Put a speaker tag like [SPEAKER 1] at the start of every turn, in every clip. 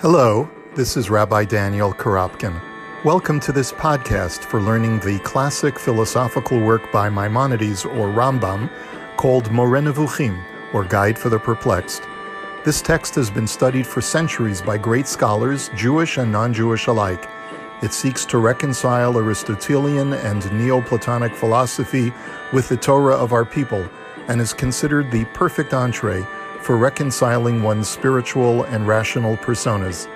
[SPEAKER 1] Hello, this is Rabbi Daniel Korobkin. Welcome to this podcast for learning the classic philosophical work by Maimonides or Rambam called Moreh or Guide for the Perplexed. This text has been studied for centuries by great scholars, Jewish and non Jewish alike. It seeks to reconcile Aristotelian and Neoplatonic philosophy with the Torah of our people and is considered the perfect entree for reconciling one's spiritual and rational personas.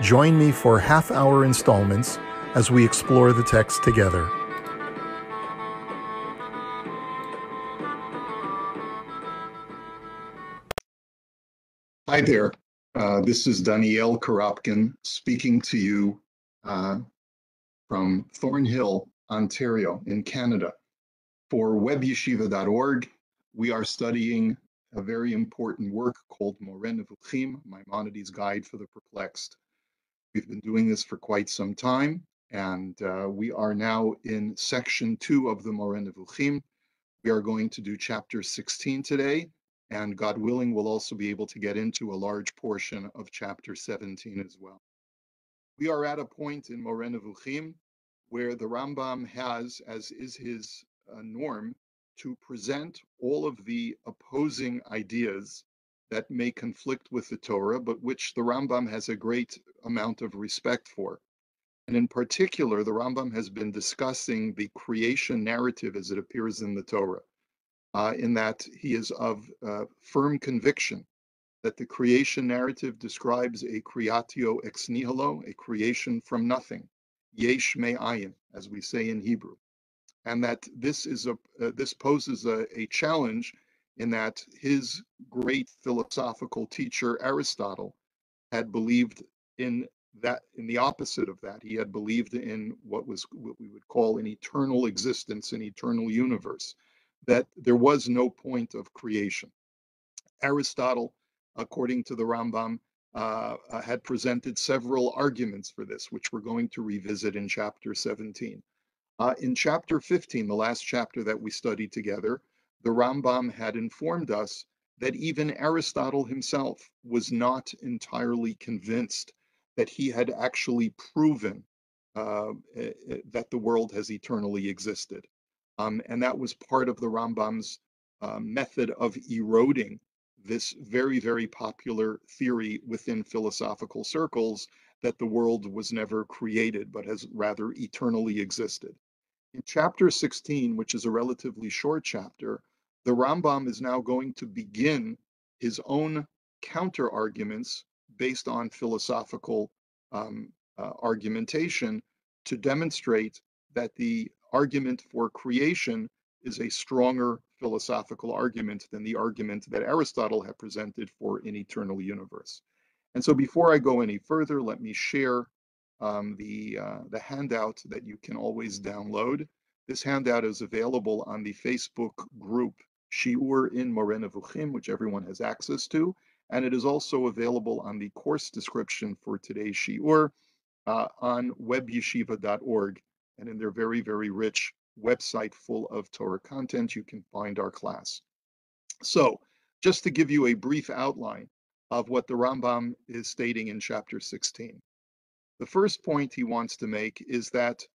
[SPEAKER 1] Join me for half hour installments as we explore the text together. Hi there. Uh, this is Daniel Korobkin speaking to you uh, from Thornhill, Ontario, in Canada. For webyeshiva.org, we are studying a very important work called Moreh Nevuchim, Maimonides' Guide for the Perplexed. We've been doing this for quite some time, and uh, we are now in section two of the Moreh Nevuchim. We are going to do chapter 16 today, and God willing, we'll also be able to get into a large portion of chapter 17 as well. We are at a point in Moreh Nevuchim where the Rambam has, as is his uh, norm, to present all of the opposing ideas that may conflict with the Torah, but which the Rambam has a great amount of respect for. And in particular, the Rambam has been discussing the creation narrative as it appears in the Torah, uh, in that he is of uh, firm conviction that the creation narrative describes a creatio ex nihilo, a creation from nothing, yesh me'ayin, as we say in Hebrew and that this is a uh, this poses a, a challenge in that his great philosophical teacher Aristotle had believed in that in the opposite of that. He had believed in what was what we would call an eternal existence an eternal universe that there was no point of creation. Aristotle according to the rambam uh, uh had presented several arguments for this which we're going to revisit in chapter 17 uh, in chapter 15, the last chapter that we studied together, the Rambam had informed us that even Aristotle himself was not entirely convinced that he had actually proven uh, eh, eh, that the world has eternally existed. Um, and that was part of the Rambam's uh, method of eroding this very, very popular theory within philosophical circles that the world was never created, but has rather eternally existed. In chapter 16, which is a relatively short chapter, the Rambam is now going to begin his own counter arguments based on philosophical um, uh, argumentation to demonstrate that the argument for creation is a stronger philosophical argument than the argument that Aristotle had presented for an eternal universe. And so before I go any further, let me share um, the, uh, the handout that you can always download. This handout is available on the Facebook group Shiur in Moreh Nevuchim, which everyone has access to. And it is also available on the course description for today's Shiur uh, on webyeshiva.org. And in their very, very rich website full of Torah content, you can find our class. So, just to give you a brief outline of what the Rambam is stating in chapter 16. The first point he wants to make is that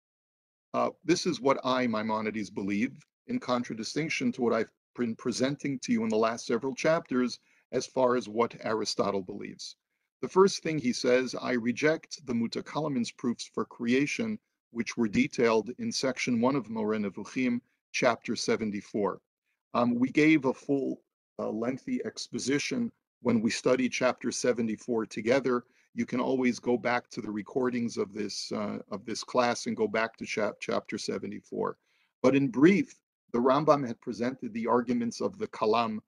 [SPEAKER 1] uh, this is what I, Maimonides, believe, in contradistinction to what I've been presenting to you in the last several chapters as far as what Aristotle believes. The first thing he says, I reject the Mutakalamin's proofs for creation, which were detailed in section one of Moreh Nevuchim, chapter 74. Um, we gave a full, uh, lengthy exposition when we studied chapter 74 together you can always go back to the recordings of this uh, of this class and go back to chap chapter 74. But in brief, the Rambam had presented the arguments of the Kalam,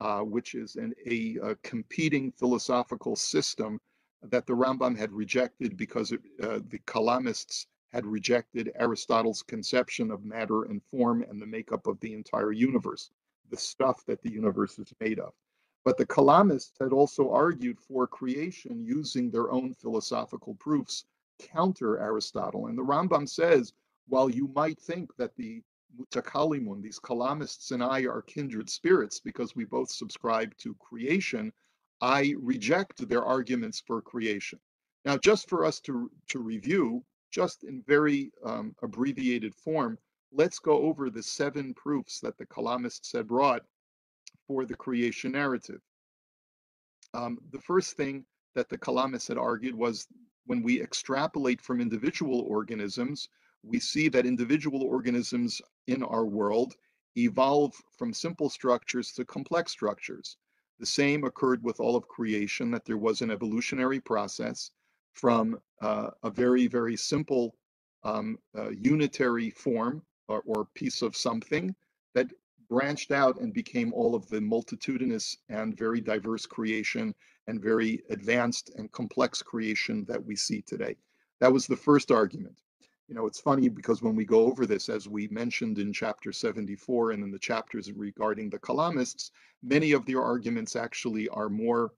[SPEAKER 1] uh, which is an, a, a, competing philosophical system that the Rambam had rejected because it, uh, the Kalamists had rejected Aristotle's conception of matter and form and the makeup of the entire universe, the stuff that the universe is made of. But the Kalamists had also argued for creation using their own philosophical proofs counter Aristotle. And the Rambam says, while you might think that the Mutakalimun, these Kalamists and I are kindred spirits because we both subscribe to creation, I reject their arguments for creation. Now, just for us to, to review, just in very um, abbreviated form, let's go over the seven proofs that the Kalamists had brought for the creation narrative. Um, the first thing that the Kalamists had argued was when we extrapolate from individual organisms, we see that individual organisms in our world evolve from simple structures to complex structures. The same occurred with all of creation, that there was an evolutionary process from uh, a very, very simple um, uh, unitary form or, or, piece of something that branched out and became all of the multitudinous and very diverse creation and very advanced and complex creation that we see today. That was the first argument you know, it's funny because when we go over this, as we mentioned in chapter 74 and in the chapters regarding the Kalamists, many of their arguments actually are more,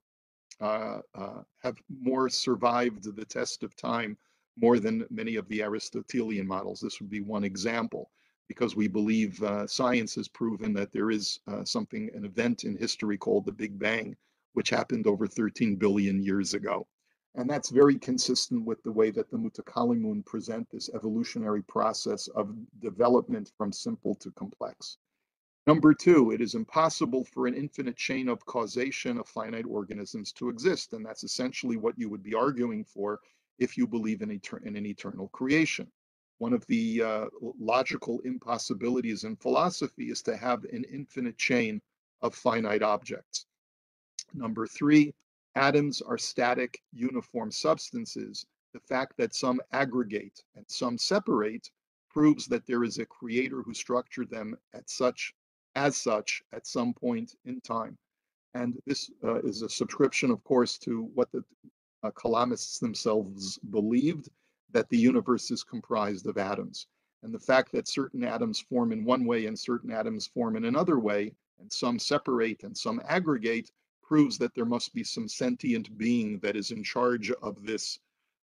[SPEAKER 1] uh, uh, have more survived the test of time more than many of the Aristotelian models. This would be one example because we believe uh, science has proven that there is uh, something, an event in history called the Big Bang, which happened over 13 billion years ago. And that's very consistent with the way that the Mutakalimun present this evolutionary process of development from simple to complex. Number two, it is impossible for an infinite chain of causation of finite organisms to exist. And that's essentially what you would be arguing for if you believe in, etern- in an eternal creation. One of the uh, logical impossibilities in philosophy is to have an infinite chain of finite objects. Number three, Atoms are static, uniform substances. The fact that some aggregate and some separate proves that there is a creator who structured them at such, as such, at some point in time. And this uh, is a subscription, of course, to what the uh, Kalamists themselves believed that the universe is comprised of atoms. And the fact that certain atoms form in one way and certain atoms form in another way, and some separate and some aggregate, proves that there must be some sentient being that is in charge of this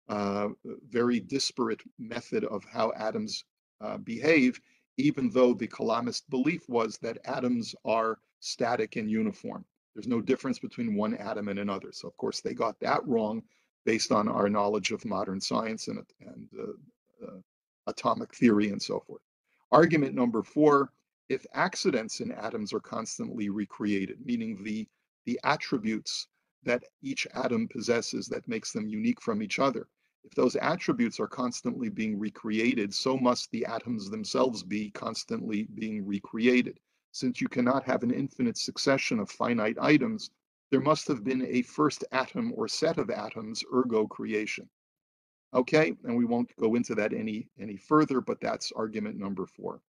[SPEAKER 1] uh, very disparate method of how atoms uh, behave, even though the Kalamist belief was that atoms are static and uniform. There's no difference between one atom and another. So, of course, they got that wrong based on our knowledge of modern science and, and uh, uh atomic theory and so forth. Argument number four if accidents in atoms are constantly recreated, meaning the the attributes that each atom possesses that makes them unique from each other. If those attributes are constantly being recreated, so must the atoms themselves be constantly being recreated. Since you cannot have an infinite succession of finite items, there must have been a first atom or set of atoms, ergo creation. Okay, and we won't go into that any, any further, but that's argument number four.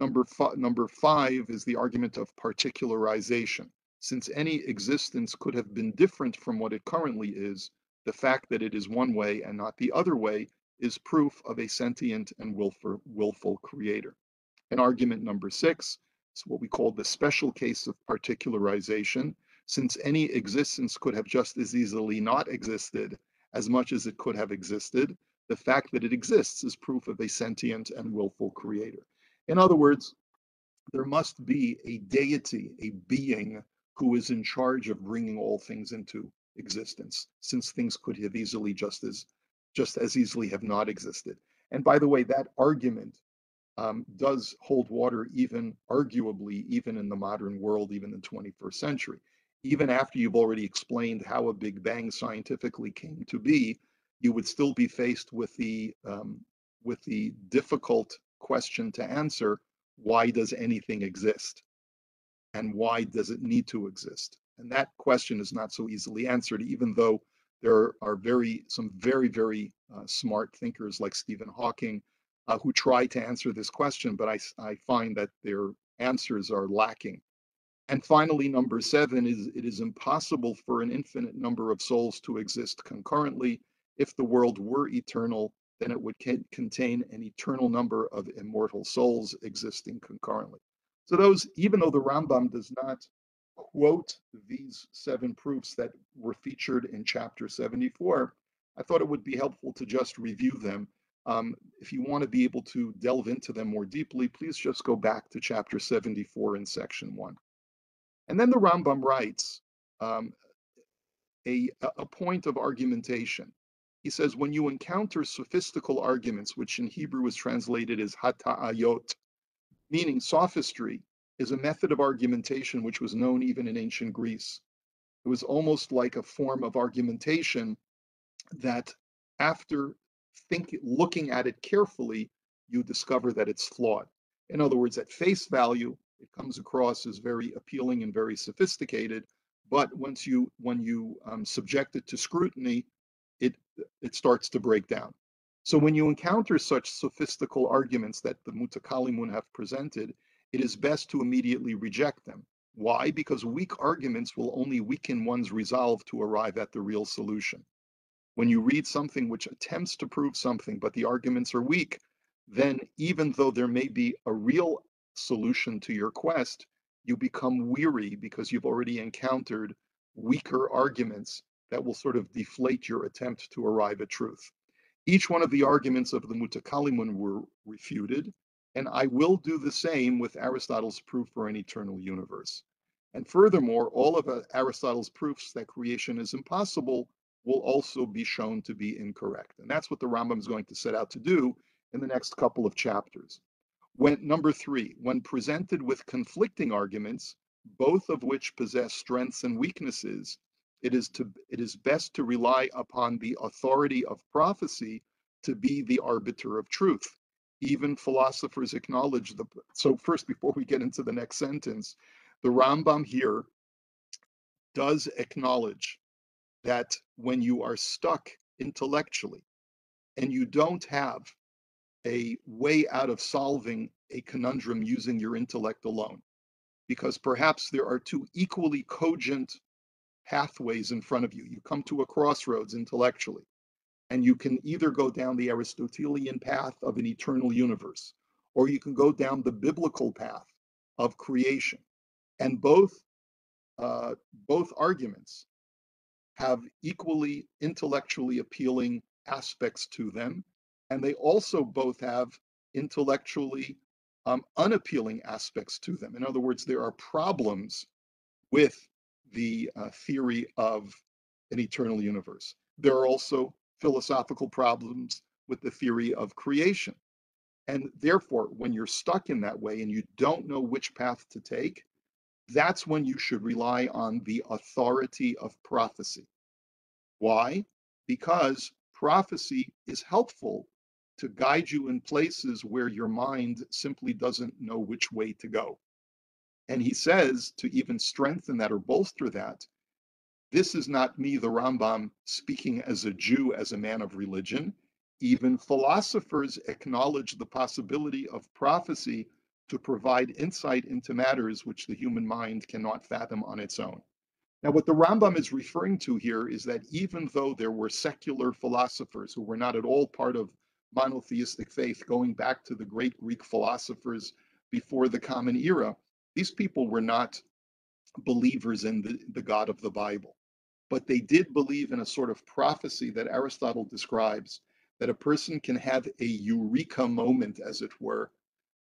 [SPEAKER 1] Number, number five is the argument of particularization. Since any existence could have been different from what it currently is, the fact that it is one way and not the other way is proof of a sentient and willful, willful creator. And argument number six is what we call the special case of particularization. Since any existence could have just as easily not existed as much as it could have existed, the fact that it exists is proof of a sentient and willful creator. In other words, there must be a deity, a being who is in charge of bringing all things into existence, since things could have easily just as just as easily have not existed. And by the way, that argument um, does hold water even arguably, even in the modern world, even in the 21st century. Even after you've already explained how a Big Bang scientifically came to be, you would still be faced with the um, with the difficult question to answer: Why does anything exist? and why does it need to exist? And that question is not so easily answered, even though there are very some very very uh, smart thinkers like Stephen Hawking uh, who try to answer this question, but I, I find that their answers are lacking. And finally, number seven is it is impossible for an infinite number of souls to exist concurrently. If the world were eternal, then it would contain an eternal number of immortal souls existing concurrently. So those, even though the Rambam does not quote these seven proofs that were featured in chapter 74, I thought it would be helpful to just review them. Um, if you want to be able to delve into them more deeply, please just go back to chapter 74 in section one. And then the Rambam writes um, a, a point of argumentation He says, when you encounter sophistical arguments, which in Hebrew is translated as hata'ayot, meaning sophistry, is a method of argumentation which was known even in ancient Greece. It was almost like a form of argumentation that after thinking, looking at it carefully, you discover that it's flawed. In other words, at face value, it comes across as very appealing and very sophisticated. But once you when you um, subject it to scrutiny, it it starts to break down. So when you encounter such sophistical arguments that the mutakalimun have presented, it is best to immediately reject them. Why? Because weak arguments will only weaken one's resolve to arrive at the real solution. When you read something which attempts to prove something, but the arguments are weak, then even though there may be a real solution to your quest, you become weary because you've already encountered weaker arguments that will sort of deflate your attempt to arrive at truth. Each one of the arguments of the Mutakalimun were refuted, and I will do the same with Aristotle's proof for an eternal universe. And furthermore, all of uh, Aristotle's proofs that creation is impossible will also be shown to be incorrect. And that's what the Rambam is going to set out to do in the next couple of chapters. When number three, when presented with conflicting arguments, both of which possess strengths and weaknesses, it is to it is best to rely upon the authority of prophecy to be the arbiter of truth. Even philosophers acknowledge the so first before we get into the next sentence, the Rambam here does acknowledge that when you are stuck intellectually and you don't have a way out of solving a conundrum using your intellect alone. Because perhaps there are two equally cogent pathways in front of you. You come to a crossroads intellectually, and you can either go down the Aristotelian path of an eternal universe, or you can go down the biblical path of creation. And both, uh, both arguments have equally intellectually appealing aspects to them and they also both have intellectually um, unappealing aspects to them. In other words, there are problems with the uh, theory of an eternal universe. There are also philosophical problems with the theory of creation. And therefore, when you're stuck in that way and you don't know which path to take, that's when you should rely on the authority of prophecy. Why? Because prophecy is helpful to guide you in places where your mind simply doesn't know which way to go. And he says to even strengthen that or bolster that, this is not me, the Rambam, speaking as a Jew, as a man of religion. Even philosophers acknowledge the possibility of prophecy to provide insight into matters which the human mind cannot fathom on its own. Now, what the Rambam is referring to here is that even though there were secular philosophers who were not at all part of monotheistic faith going back to the great Greek philosophers before the Common Era, these people were not believers in the, the God of the Bible. But they did believe in a sort of prophecy that Aristotle describes that a person can have a eureka moment, as it were,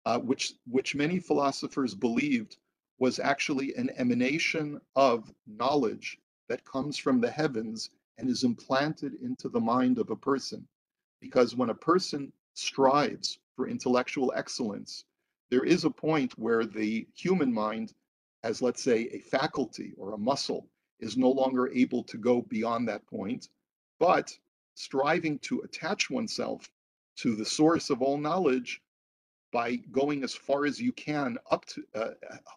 [SPEAKER 1] uh, which, which many philosophers believed was actually an emanation of knowledge that comes from the heavens and is implanted into the mind of a person. Because when a person strives for intellectual excellence, there is a point where the human mind, as let's say a faculty or a muscle, is no longer able to go beyond that point. But striving to attach oneself to the source of all knowledge by going as far as you can up to uh,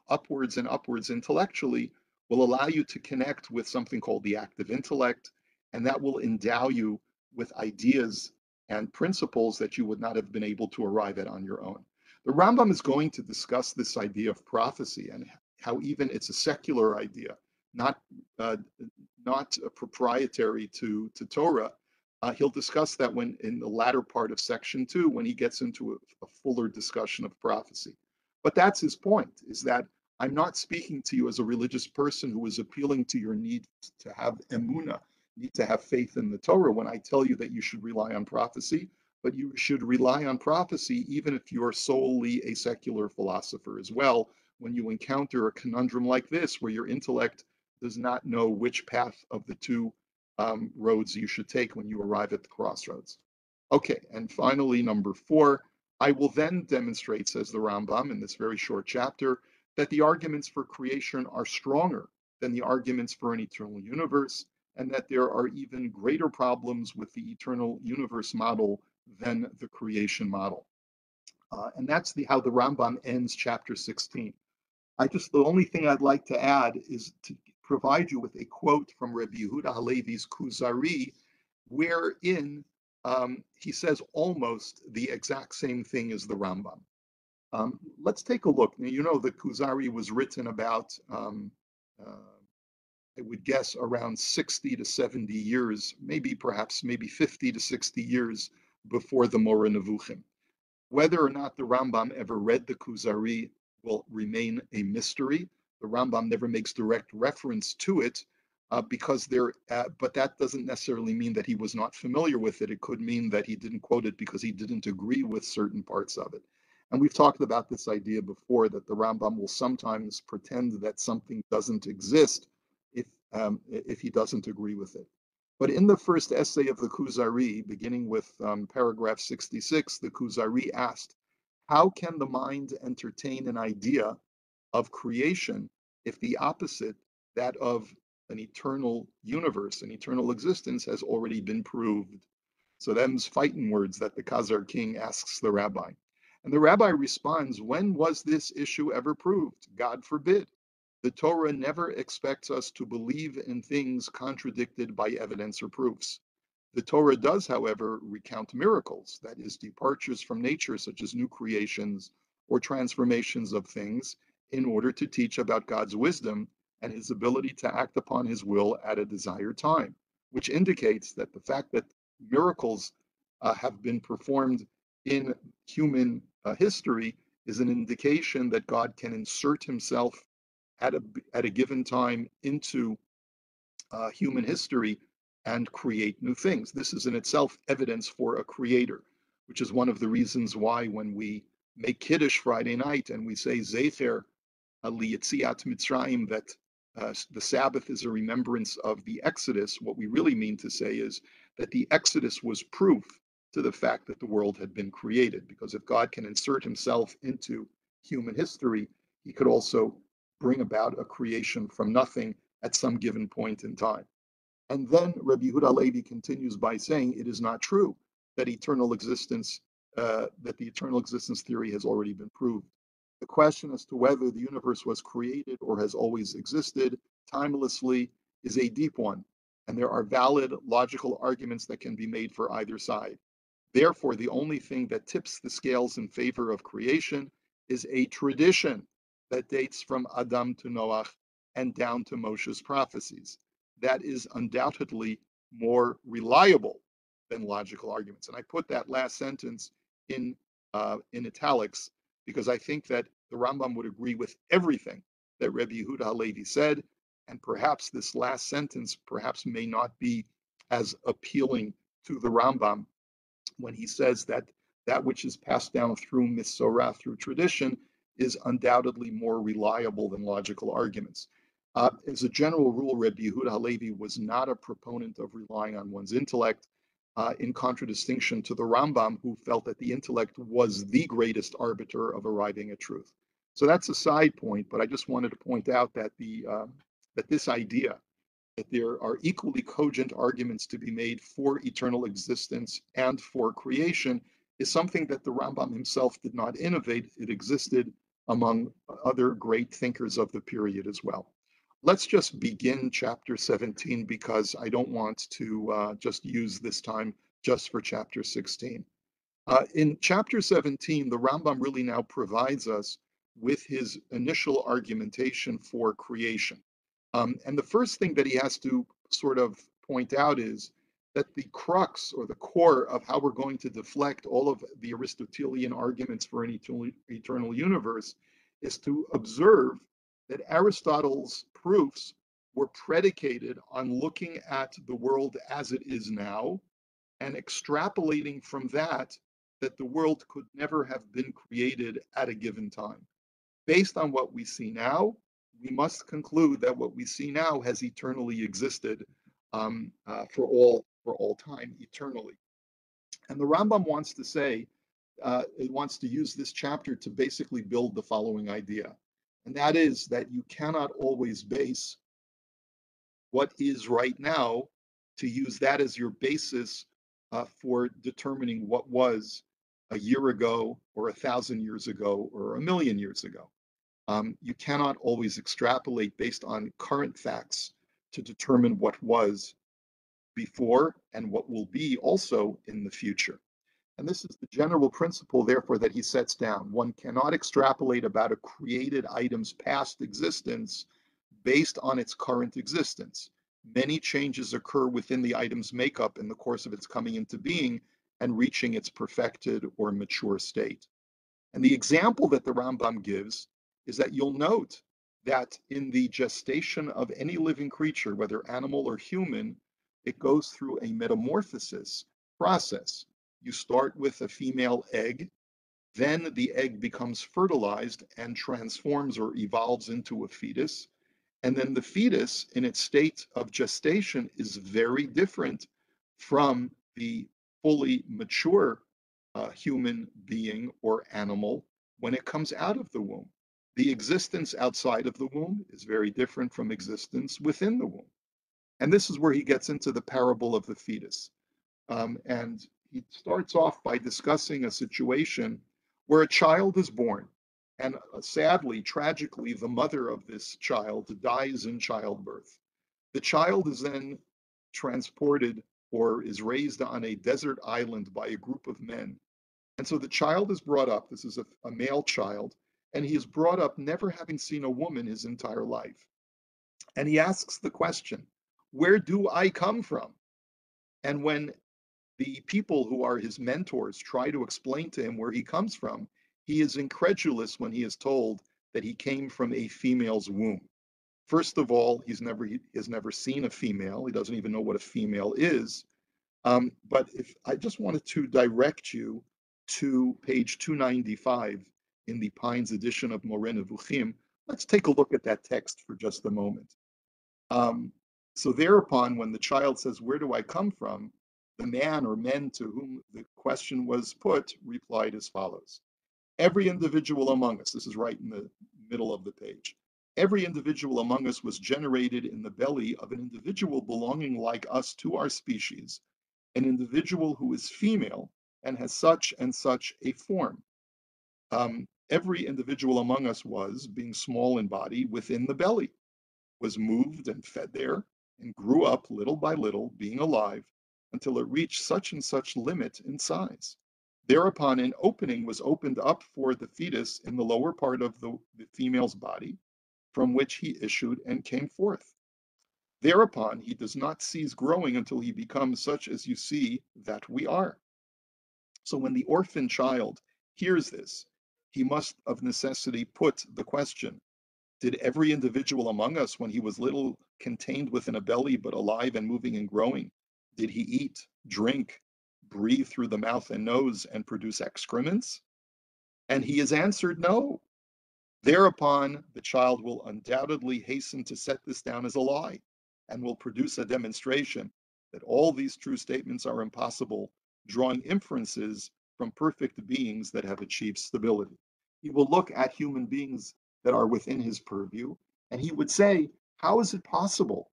[SPEAKER 1] upwards and upwards intellectually will allow you to connect with something called the active intellect and that will endow you with ideas and principles that you would not have been able to arrive at on your own. The Rambam is going to discuss this idea of prophecy and how even it's a secular idea, not uh, not proprietary to to Torah. Uh, he'll discuss that when in the latter part of section two, when he gets into a, a fuller discussion of prophecy. But that's his point: is that I'm not speaking to you as a religious person who is appealing to your need to have emuna, need to have faith in the Torah when I tell you that you should rely on prophecy, but you should rely on prophecy even if you're solely a secular philosopher as well. When you encounter a conundrum like this, where your intellect does not know which path of the two um, roads you should take when you arrive at the crossroads. Okay, and finally, number four, I will then demonstrate, says the Rambam in this very short chapter, that the arguments for creation are stronger than the arguments for an eternal universe, and that there are even greater problems with the eternal universe model than the creation model. Uh, and that's the, how the Rambam ends chapter 16. I just, the only thing I'd like to add is to provide you with a quote from Rabbi Yehuda Halevi's Kuzari, wherein um, he says almost the exact same thing as the Rambam. Um, let's take a look. Now, you know, the Kuzari was written about, um, uh, I would guess, around 60 to 70 years, maybe perhaps maybe 50 to 60 years before the Moreh Nevuchim. Whether or not the Rambam ever read the Kuzari will remain a mystery. The Rambam never makes direct reference to it uh, because there, uh, but that doesn't necessarily mean that he was not familiar with it. It could mean that he didn't quote it because he didn't agree with certain parts of it. And we've talked about this idea before that the Rambam will sometimes pretend that something doesn't exist um, if he doesn't agree with it. But in the first essay of the Kuzari, beginning with um, paragraph 66, the Kuzari asked, how can the mind entertain an idea of creation if the opposite, that of an eternal universe, an eternal existence, has already been proved? So them's fighting words that the Khazar king asks the rabbi. And the rabbi responds, When was this issue ever proved? God forbid. The Torah never expects us to believe in things contradicted by evidence or proofs. The Torah does, however, recount miracles, that is, departures from nature, such as new creations or transformations of things, in order to teach about God's wisdom and his ability to act upon his will at a desired time, which indicates that the fact that miracles uh, have been performed in human uh, history is an indication that God can insert himself at a, at a given time into uh, human history and create new things. This is in itself evidence for a creator, which is one of the reasons why when we make Kiddush Friday night and we say Zecher l'yetziat Mitzrayim, that uh, the Sabbath is a remembrance of the Exodus, what we really mean to say is that the Exodus was proof to the fact that the world had been created. Because if God can insert himself into human history, he could also bring about a creation from nothing at some given point in time. And then Rabbi Yehuda Levi continues by saying it is not true that eternal existence, uh, that the eternal existence theory has already been proved. The question as to whether the universe was created or has always existed timelessly is a deep one, and there are valid logical arguments that can be made for either side. Therefore, the only thing that tips the scales in favor of creation is a tradition that dates from Adam to Noach and down to Moshe's prophecies that is undoubtedly more reliable than logical arguments. And I put that last sentence in uh, in italics because I think that the Rambam would agree with everything that Rebbe Yehuda Halevi said, and perhaps this last sentence perhaps may not be as appealing to the Rambam when he says that that which is passed down through misorah, through tradition, is undoubtedly more reliable than logical arguments. Uh, as a general rule, Rebbe Yehuda Halevi was not a proponent of relying on one's intellect, uh, in contradistinction to the Rambam, who felt that the intellect was the greatest arbiter of arriving at truth. So that's a side point, but I just wanted to point out that the uh, that this idea that there are equally cogent arguments to be made for eternal existence and for creation is something that the Rambam himself did not innovate. It existed among other great thinkers of the period as well let's just begin chapter 17 because I don't want to uh, just use this time just for chapter 16. Uh, in chapter 17, the Rambam really now provides us with his initial argumentation for creation. Um, and the first thing that he has to sort of point out is that the crux or the core of how we're going to deflect all of the Aristotelian arguments for an eternal, universe is to observe that Aristotle's proofs were predicated on looking at the world as it is now and extrapolating from that that the world could never have been created at a given time. Based on what we see now, we must conclude that what we see now has eternally existed um, uh, for all for all time, eternally. And the Rambam wants to say, uh, it wants to use this chapter to basically build the following idea, and that is that you cannot always base what is right now to use that as your basis uh, for determining what was a year ago or a thousand years ago or a million years ago. Um, you cannot always extrapolate based on current facts to determine what was before and what will be also in the future. And this is the general principle, therefore, that he sets down. One cannot extrapolate about a created item's past existence based on its current existence. Many changes occur within the item's makeup in the course of its coming into being and reaching its perfected or mature state. And the example that the Rambam gives is that you'll note that in the gestation of any living creature, whether animal or human, it goes through a metamorphosis process. You start with a female egg, then the egg becomes fertilized and transforms or evolves into a fetus. And then the fetus, in its state of gestation, is very different from the fully mature uh, human being or animal when it comes out of the womb. The existence outside of the womb is very different from existence within the womb. And this is where he gets into the parable of the fetus. Um, and he starts off by discussing a situation where a child is born. And uh, sadly, tragically, the mother of this child dies in childbirth. The child is then transported or is raised on a desert island by a group of men. And so the child is brought up, this is a, a male child, and he is brought up never having seen a woman his entire life. And he asks the question, Where do I come from? And when the people who are his mentors try to explain to him where he comes from, he is incredulous when he is told that he came from a female's womb. First of all, he's never he has never seen a female. He doesn't even know what a female is. Um, but if I just wanted to direct you to page 295 in the Pines edition of Moreh Vuchim, let's take a look at that text for just a moment. Um, so thereupon, when the child says, "Where do I come from?" the man or men to whom the question was put replied as follows: Every individual among us. This is right in the middle of the page Every individual among us was generated in the belly of an individual belonging like us to our species, an individual who is female and has such and such a form. Um, every individual among us was, being small in body, within the belly, was moved and fed there, and grew up little by little, being alive, until it reached such and such limit in size. Thereupon, an opening was opened up for the fetus in the lower part of the, the female's body, from which he issued and came forth. Thereupon he does not cease growing until he becomes such as you see that we are. So when the orphan child hears this, he must of necessity put the question Did every individual among us, when he was little, contained within a belly, but alive and moving and growing, did he eat, drink, breathe through the mouth and nose, and produce excrements? And he has answered, No. Thereupon, the child will undoubtedly hasten to set this down as a lie and will produce a demonstration that all these true statements are impossible, drawing inferences from perfect beings that have achieved stability. He will look at human beings that are within his purview and he would say, How is it possible?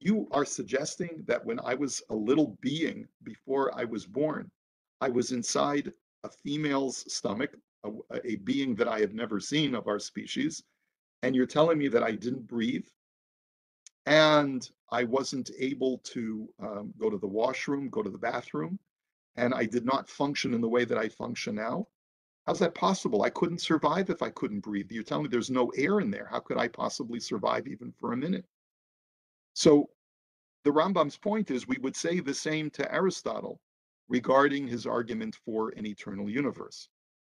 [SPEAKER 1] You are suggesting that when I was a little being before I was born, I was inside a female's stomach a, a being that I have never seen of our species, and you're telling me that I didn't breathe and I wasn't able to um, go to the washroom, go to the bathroom, and I did not function in the way that I function now. How's that possible? I couldn't survive if I couldn't breathe. You're telling me there's no air in there. How could I possibly survive even for a minute? So the Rambam's point is we would say the same to Aristotle regarding his argument for an eternal universe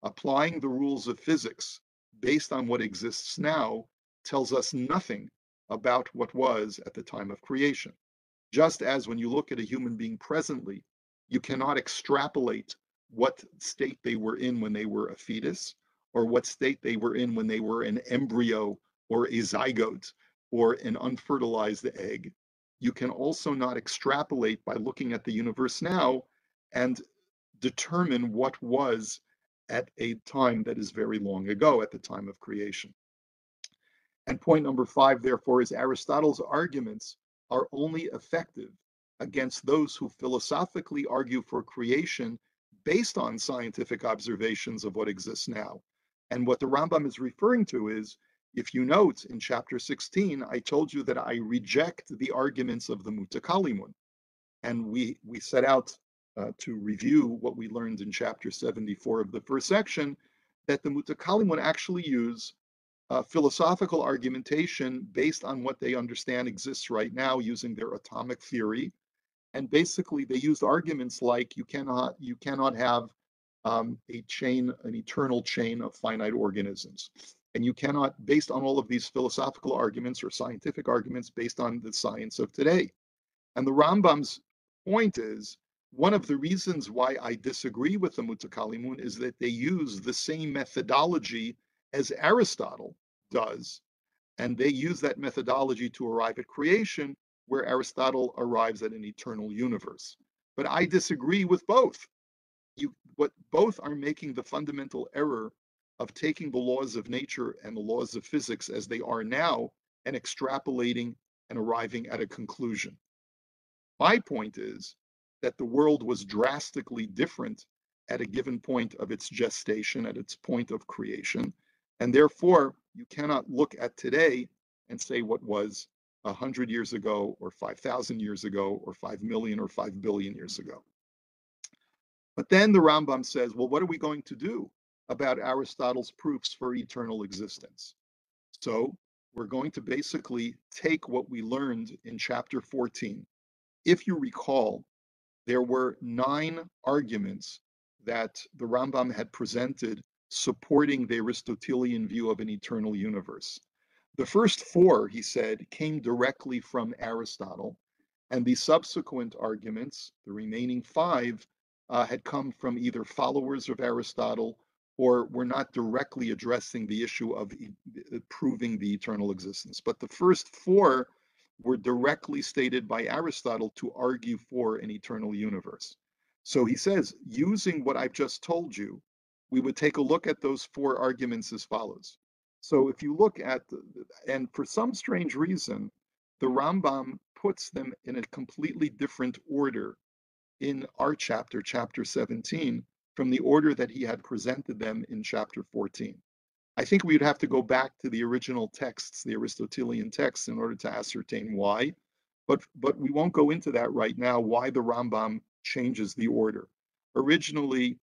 [SPEAKER 1] applying the rules of physics based on what exists now tells us nothing about what was at the time of creation. Just as when you look at a human being presently, you cannot extrapolate what state they were in when they were a fetus or what state they were in when they were an embryo or a zygote or an unfertilized egg. you can also not extrapolate by looking at the universe now and determine what was at a time that is very long ago, at the time of creation. And point number five, therefore, is Aristotle's arguments are only effective against those who philosophically argue for creation based on scientific observations of what exists now. And what the Rambam is referring to is if you note in chapter 16, I told you that I reject the arguments of the Mutakalimun. And we, we set out uh, to review what we learned in chapter 74 of the first section, that the Mutakalimun actually use uh, philosophical argumentation based on what they understand exists right now using their atomic theory. And basically they used arguments like you cannot, you cannot have um, a chain, an eternal chain of finite organisms. And you cannot, based on all of these philosophical arguments or scientific arguments based on the science of today. And the Rambam's point is one of the reasons why I disagree with the Mutakalimun is that they use the same methodology as Aristotle does. And they use that methodology to arrive at creation, where Aristotle arrives at an eternal universe. But I disagree with both. You, what both are making the fundamental error of taking the laws of nature and the laws of physics as they are now and extrapolating and arriving at a conclusion. My point is that the world was drastically different at a given point of its gestation, at its point of creation. And therefore, you cannot look at today and say what was 100 years ago, or 5,000 years ago, or 5 million, or 5 billion years ago. But then the Rambam says, well, what are we going to do? about Aristotle's proofs for eternal existence. So we're going to basically take what we learned in chapter 14. If you recall, there were nine arguments that the Rambam had presented supporting the Aristotelian view of an eternal universe. The first four, he said, came directly from Aristotle, and the subsequent arguments, the remaining five, uh, had come from either followers of Aristotle or we're not directly addressing the issue of proving the eternal existence. But the first four were directly stated by Aristotle to argue for an eternal universe. So he says, using what I've just told you, we would take a look at those four arguments as follows. So if you look at, and for some strange reason, the Rambam puts them in a completely different order in our chapter, chapter 17, from the order that he had presented them in chapter 14. I think we'd have to go back to the original texts, the Aristotelian texts, in order to ascertain why. But, but we won't go into that right now, why the Rambam changes the order. Originally,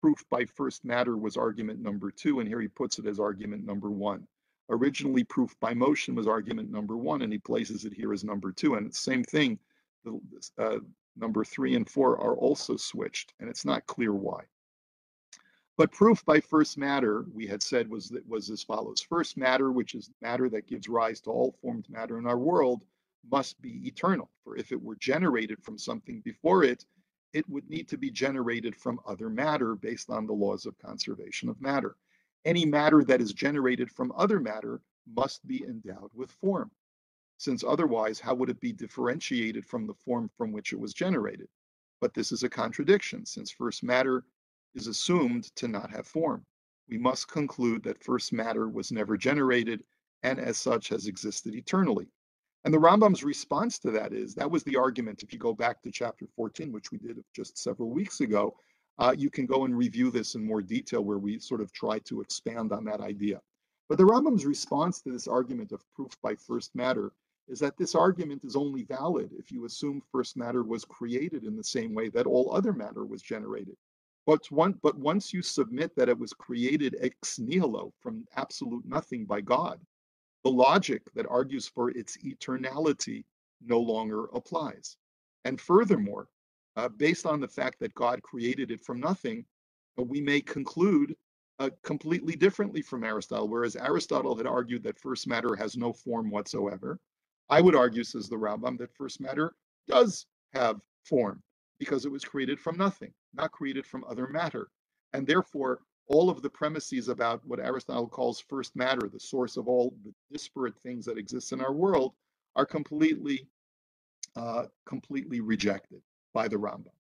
[SPEAKER 1] proof by first matter was argument number two, and here he puts it as argument number one. Originally, proof by motion was argument number one, and he places it here as number two. And the same thing. The, uh, number three and four are also switched, and it's not clear why. But proof by first matter, we had said, was that was as follows. First matter, which is matter that gives rise to all formed matter in our world, must be eternal. For if it were generated from something before it, it would need to be generated from other matter based on the laws of conservation of matter. Any matter that is generated from other matter must be endowed with form since otherwise, how would it be differentiated from the form from which it was generated? But this is a contradiction, since first matter is assumed to not have form. We must conclude that first matter was never generated and as such has existed eternally. And the Rambam's response to that is that was the argument. If you go back to chapter 14, which we did just several weeks ago, uh, you can go and review this in more detail where we sort of try to expand on that idea. But the Rambam's response to this argument of proof by first matter is that this argument is only valid if you assume first matter was created in the same way that all other matter was generated. But, one, but once you submit that it was created ex nihilo from absolute nothing by God, the logic that argues for its eternality no longer applies. And furthermore, uh, based on the fact that God created it from nothing, uh, we may conclude uh, completely differently from Aristotle, whereas Aristotle had argued that first matter has no form whatsoever. I would argue, says the Rambam, that first matter does have form because it was created from nothing, not created from other matter. And therefore, all of the premises about what Aristotle calls first matter, the source of all the disparate things that exist in our world, are completely uh, completely rejected by the Rambam.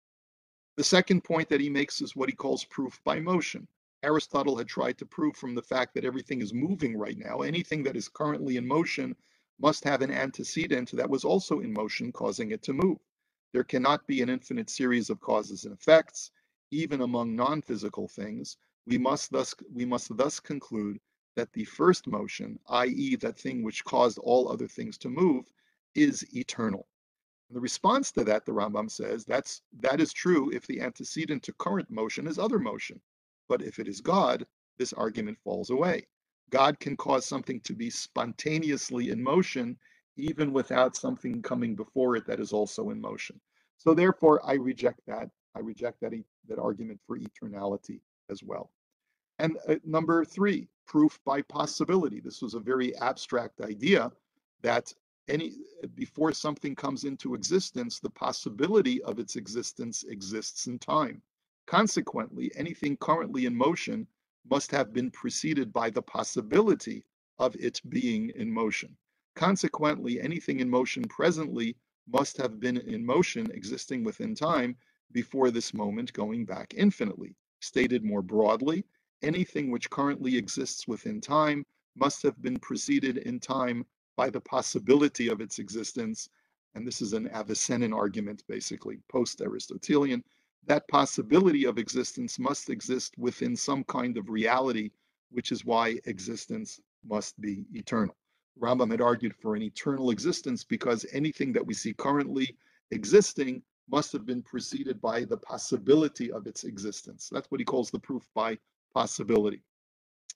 [SPEAKER 1] The second point that he makes is what he calls proof by motion. Aristotle had tried to prove from the fact that everything is moving right now, anything that is currently in motion must have an antecedent that was also in motion, causing it to move. There cannot be an infinite series of causes and effects, even among non-physical things. We must thus we must thus conclude that the first motion, i.e., that thing which caused all other things to move, is eternal. the response to that, the Rambam says, that's that is true if the antecedent to current motion is other motion. But if it is God, this argument falls away. God can cause something to be spontaneously in motion, even without something coming before it that is also in motion. So therefore, I reject that. I reject that, that argument for eternality as well. And uh, number three, proof by possibility. This was a very abstract idea that any before something comes into existence, the possibility of its existence exists in time. Consequently, anything currently in motion must have been preceded by the possibility of it being in motion. Consequently, anything in motion presently must have been in motion existing within time before this moment going back infinitely. Stated more broadly, anything which currently exists within time must have been preceded in time by the possibility of its existence. And this is an Avicennan argument, basically, post Aristotelian, that possibility of existence must exist within some kind of reality, which is why existence must be eternal. Rambam had argued for an eternal existence because anything that we see currently existing must have been preceded by the possibility of its existence. That's what he calls the proof by possibility.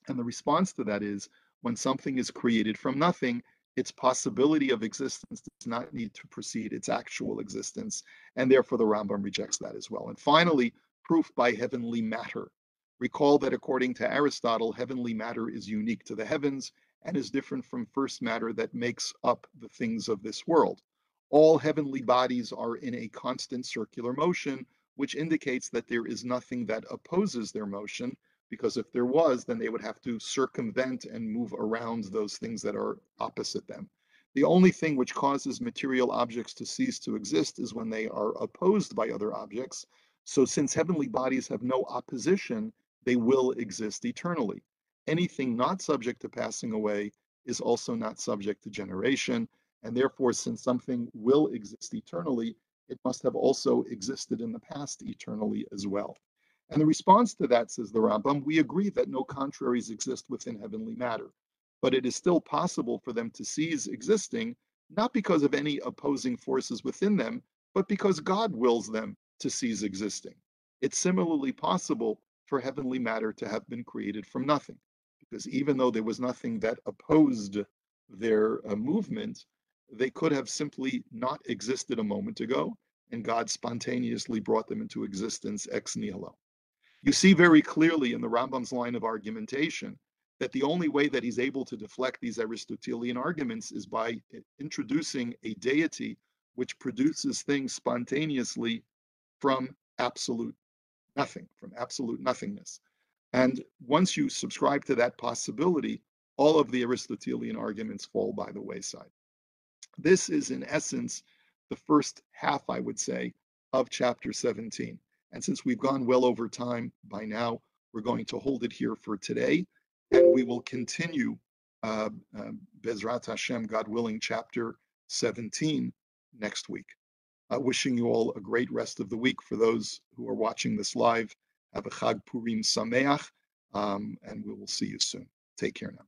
[SPEAKER 1] And the response to that is when something is created from nothing, its possibility of existence does not need to precede its actual existence, and therefore the Rambam rejects that as well. And finally, proof by heavenly matter. Recall that according to Aristotle, heavenly matter is unique to the heavens and is different from first matter that makes up the things of this world. All heavenly bodies are in a constant circular motion, which indicates that there is nothing that opposes their motion, because if there was, then they would have to circumvent and move around those things that are opposite them. The only thing which causes material objects to cease to exist is when they are opposed by other objects. So since heavenly bodies have no opposition, they will exist eternally. Anything not subject to passing away is also not subject to generation. And therefore, since something will exist eternally, it must have also existed in the past eternally as well. And the response to that, says the Rambam, we agree that no contraries exist within heavenly matter, but it is still possible for them to cease existing, not because of any opposing forces within them, but because God wills them to cease existing. It's similarly possible for heavenly matter to have been created from nothing, because even though there was nothing that opposed their uh, movement, they could have simply not existed a moment ago, and God spontaneously brought them into existence ex nihilo. You see very clearly in the Rambam's line of argumentation that the only way that he's able to deflect these Aristotelian arguments is by introducing a deity which produces things spontaneously from absolute nothing, from absolute nothingness. And once you subscribe to that possibility, all of the Aristotelian arguments fall by the wayside. This is, in essence, the first half, I would say, of chapter 17. And since we've gone well over time by now, we're going to hold it here for today. And we will continue uh, uh, Bezrat Hashem, God willing, chapter 17 next week. Uh, wishing you all a great rest of the week. For those who are watching this live, have a Chag Purim Sameach, um, and we will see you soon. Take care now.